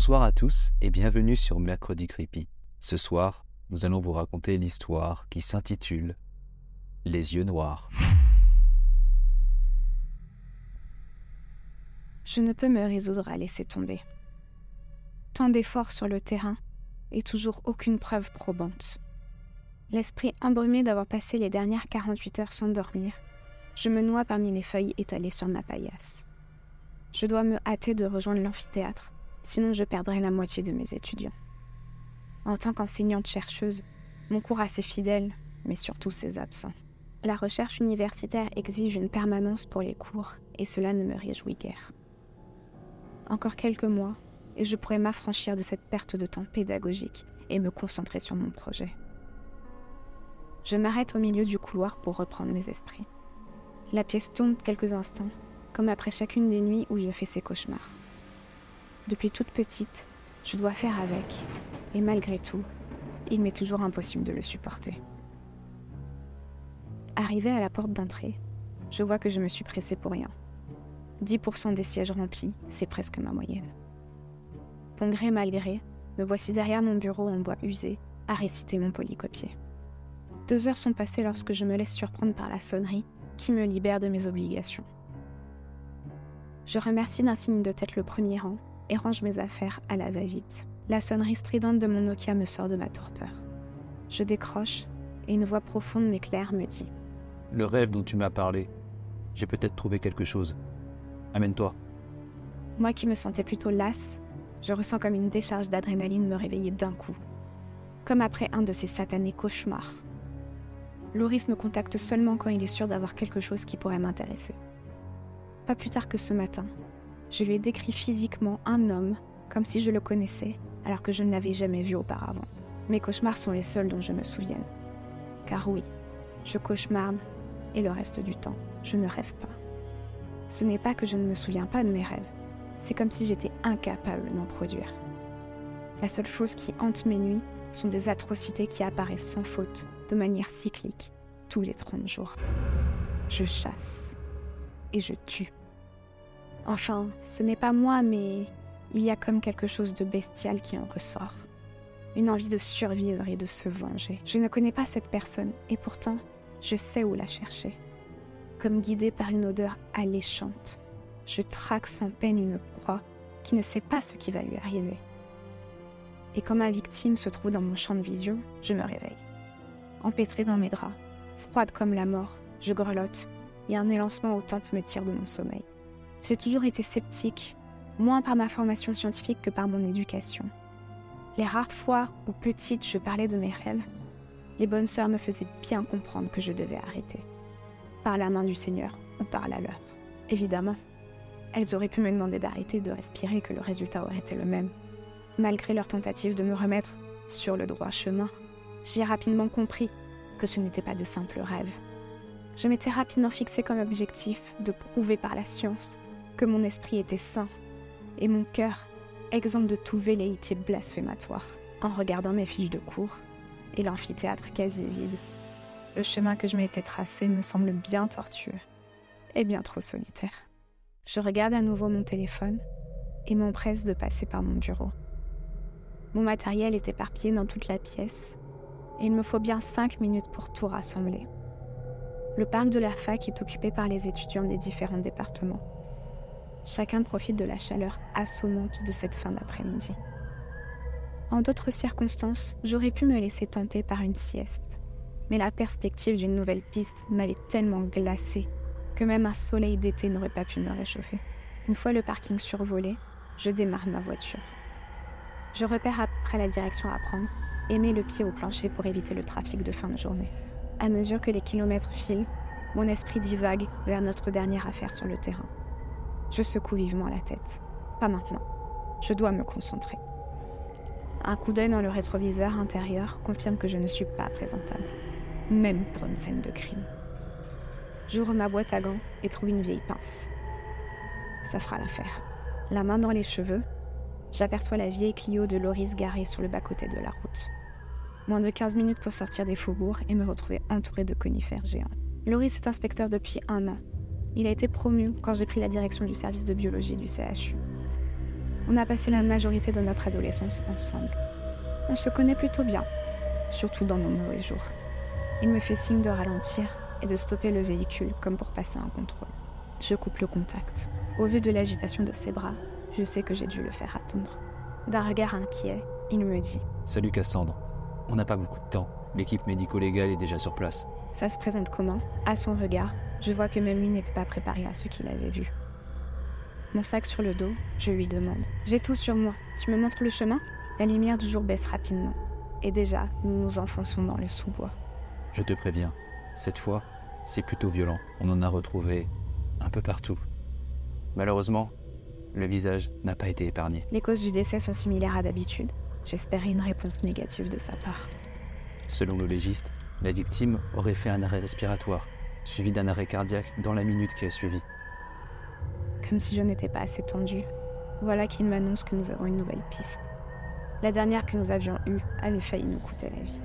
Bonsoir à tous et bienvenue sur Mercredi Creepy. Ce soir, nous allons vous raconter l'histoire qui s'intitule Les yeux noirs. Je ne peux me résoudre à laisser tomber. Tant d'efforts sur le terrain et toujours aucune preuve probante. L'esprit embrumé d'avoir passé les dernières 48 heures sans dormir, je me noie parmi les feuilles étalées sur ma paillasse. Je dois me hâter de rejoindre l'amphithéâtre, sinon je perdrai la moitié de mes étudiants. En tant qu'enseignante-chercheuse, mon cours a ses fidèles, mais surtout ses absents. La recherche universitaire exige une permanence pour les cours, et cela ne me réjouit guère. Encore quelques mois, et je pourrais m'affranchir de cette perte de temps pédagogique et me concentrer sur mon projet. Je m'arrête au milieu du couloir pour reprendre mes esprits. La pièce tourne quelques instants, comme après chacune des nuits où je fais ces cauchemars. Depuis toute petite, je dois faire avec, et malgré tout, il m'est toujours impossible de le supporter. Arrivé à la porte d'entrée, je vois que je me suis pressée pour rien. 10% des sièges remplis, c'est presque ma moyenne. Bon gré mal gré, me voici derrière mon bureau en bois usé à réciter mon polycopier. Deux heures sont passées lorsque je me laisse surprendre par la sonnerie qui me libère de mes obligations. Je remercie d'un signe de tête le premier rang et range mes affaires à la va-vite. La sonnerie stridente de mon Nokia me sort de ma torpeur. Je décroche et une voix profonde mais claire me dit Le rêve dont tu m'as parlé, j'ai peut-être trouvé quelque chose. Amène-toi. Moi qui me sentais plutôt lasse, je ressens comme une décharge d'adrénaline me réveiller d'un coup. Comme après un de ces satanés cauchemars. Loris me contacte seulement quand il est sûr d'avoir quelque chose qui pourrait m'intéresser. Pas plus tard que ce matin, je lui ai décrit physiquement un homme comme si je le connaissais alors que je ne l'avais jamais vu auparavant. Mes cauchemars sont les seuls dont je me souvienne. Car oui, je cauchemarde et le reste du temps, je ne rêve pas. Ce n'est pas que je ne me souviens pas de mes rêves, c'est comme si j'étais incapable d'en produire. La seule chose qui hante mes nuits sont des atrocités qui apparaissent sans faute, de manière cyclique, tous les 30 jours. Je chasse et je tue. Enfin, ce n'est pas moi, mais il y a comme quelque chose de bestial qui en ressort. Une envie de survivre et de se venger. Je ne connais pas cette personne, et pourtant, je sais où la chercher. Comme guidée par une odeur alléchante, je traque sans peine une proie qui ne sait pas ce qui va lui arriver. Et quand ma victime se trouve dans mon champ de vision, je me réveille. Empêtrée dans mes draps, froide comme la mort, je grelotte et un élancement aux tempes me tire de mon sommeil. J'ai toujours été sceptique, moins par ma formation scientifique que par mon éducation. Les rares fois où petite je parlais de mes rêves, les bonnes sœurs me faisaient bien comprendre que je devais arrêter. Par la main du Seigneur ou par la leur. Évidemment, elles auraient pu me demander d'arrêter de respirer que le résultat aurait été le même. Malgré leur tentative de me remettre sur le droit chemin, j'ai rapidement compris que ce n'était pas de simples rêves. Je m'étais rapidement fixé comme objectif de prouver par la science que mon esprit était sain et mon cœur exempt de tout velléité blasphématoire. En regardant mes fiches de cours et l'amphithéâtre quasi vide, le chemin que je m'étais tracé me semble bien tortueux et bien trop solitaire. Je regarde à nouveau mon téléphone et m'empresse de passer par mon bureau. Mon matériel est éparpillé dans toute la pièce et il me faut bien cinq minutes pour tout rassembler. Le parc de la fac est occupé par les étudiants des différents départements. Chacun profite de la chaleur assommante de cette fin d'après-midi. En d'autres circonstances, j'aurais pu me laisser tenter par une sieste, mais la perspective d'une nouvelle piste m'avait tellement glacée que même un soleil d'été n'aurait pas pu me réchauffer. Une fois le parking survolé, je démarre ma voiture. Je repère après la direction à prendre et mets le pied au plancher pour éviter le trafic de fin de journée. À mesure que les kilomètres filent, mon esprit divague vers notre dernière affaire sur le terrain. Je secoue vivement la tête. Pas maintenant. Je dois me concentrer. Un coup d'œil dans le rétroviseur intérieur confirme que je ne suis pas présentable, même pour une scène de crime. J'ouvre ma boîte à gants et trouve une vieille pince. Ça fera l'affaire. La main dans les cheveux, j'aperçois la vieille Clio de Loris garée sur le bas-côté de la route. Moins de 15 minutes pour sortir des faubourgs et me retrouver entourée de conifères géants. Loris est inspecteur depuis un an il a été promu quand j'ai pris la direction du service de biologie du CHU. On a passé la majorité de notre adolescence ensemble. On se connaît plutôt bien, surtout dans nos mauvais jours. Il me fait signe de ralentir et de stopper le véhicule comme pour passer un contrôle. Je coupe le contact. Au vu de l'agitation de ses bras, je sais que j'ai dû le faire attendre. D'un regard inquiet, il me dit Salut Cassandre. On n'a pas beaucoup de temps. L'équipe médico-légale est déjà sur place. Ça se présente comment? À son regard, je vois que même lui n'était pas préparé à ce qu'il avait vu. Mon sac sur le dos, je lui demande J'ai tout sur moi, tu me montres le chemin? La lumière du jour baisse rapidement. Et déjà, nous nous enfonçons dans le sous-bois. Je te préviens, cette fois, c'est plutôt violent. On en a retrouvé un peu partout. Malheureusement, le visage n'a pas été épargné. Les causes du décès sont similaires à d'habitude. J'espérais une réponse négative de sa part. Selon le légiste, la victime aurait fait un arrêt respiratoire, suivi d'un arrêt cardiaque dans la minute qui a suivi. Comme si je n'étais pas assez tendue. Voilà qu'il m'annonce que nous avons une nouvelle piste. La dernière que nous avions eue avait failli nous coûter la vie.